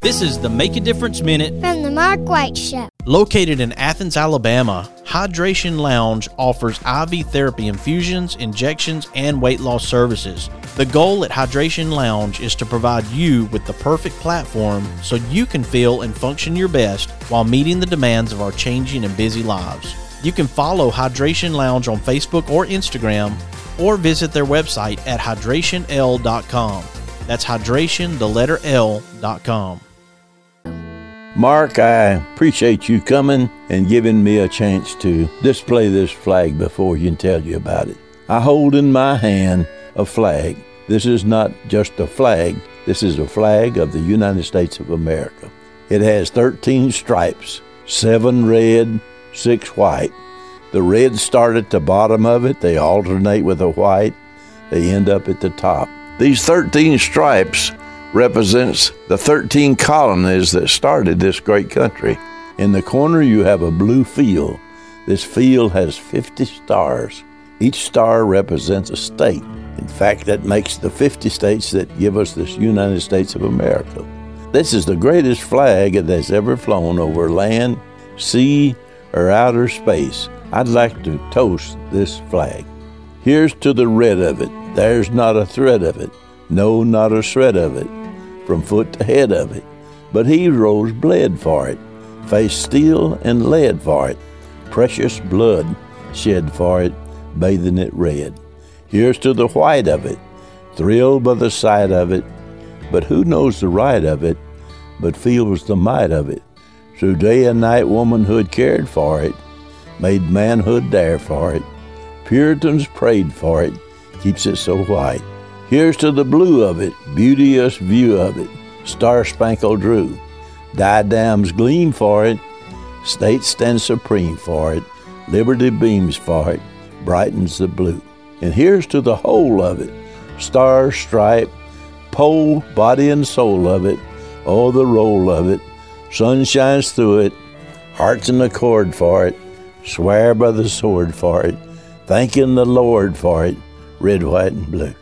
This is the Make a Difference Minute. From the Mark White Show. Located in Athens, Alabama, Hydration Lounge offers IV therapy infusions, injections, and weight loss services. The goal at Hydration Lounge is to provide you with the perfect platform so you can feel and function your best while meeting the demands of our changing and busy lives. You can follow Hydration Lounge on Facebook or Instagram or visit their website at hydrationl.com. That's hydration, the letter L.com. Mark, I appreciate you coming and giving me a chance to display this flag before you and tell you about it. I hold in my hand a flag. This is not just a flag, this is a flag of the United States of America. It has 13 stripes, seven red, six white. The red start at the bottom of it, they alternate with the white, they end up at the top. These 13 stripes represents the 13 colonies that started this great country. In the corner, you have a blue field. This field has 50 stars. Each star represents a state. In fact, that makes the 50 states that give us this United States of America. This is the greatest flag that has ever flown over land, sea, or outer space. I'd like to toast this flag. Here's to the red of it. There's not a thread of it. No, not a shred of it from foot to head of it. But heroes bled for it, faced steel and lead for it, precious blood shed for it, bathing it red. Here's to the white of it, thrilled by the sight of it, but who knows the right of it, but feels the might of it. Through day and night, womanhood cared for it, made manhood dare for it. Puritans prayed for it, keeps it so white. Here's to the blue of it, beauteous view of it, star spangled drew. Diadems gleam for it, state stands supreme for it, liberty beams for it, brightens the blue. And here's to the whole of it, star stripe, pole, body and soul of it, oh the roll of it, sun shines through it, hearts in accord for it, swear by the sword for it, thanking the Lord for it, red, white, and blue.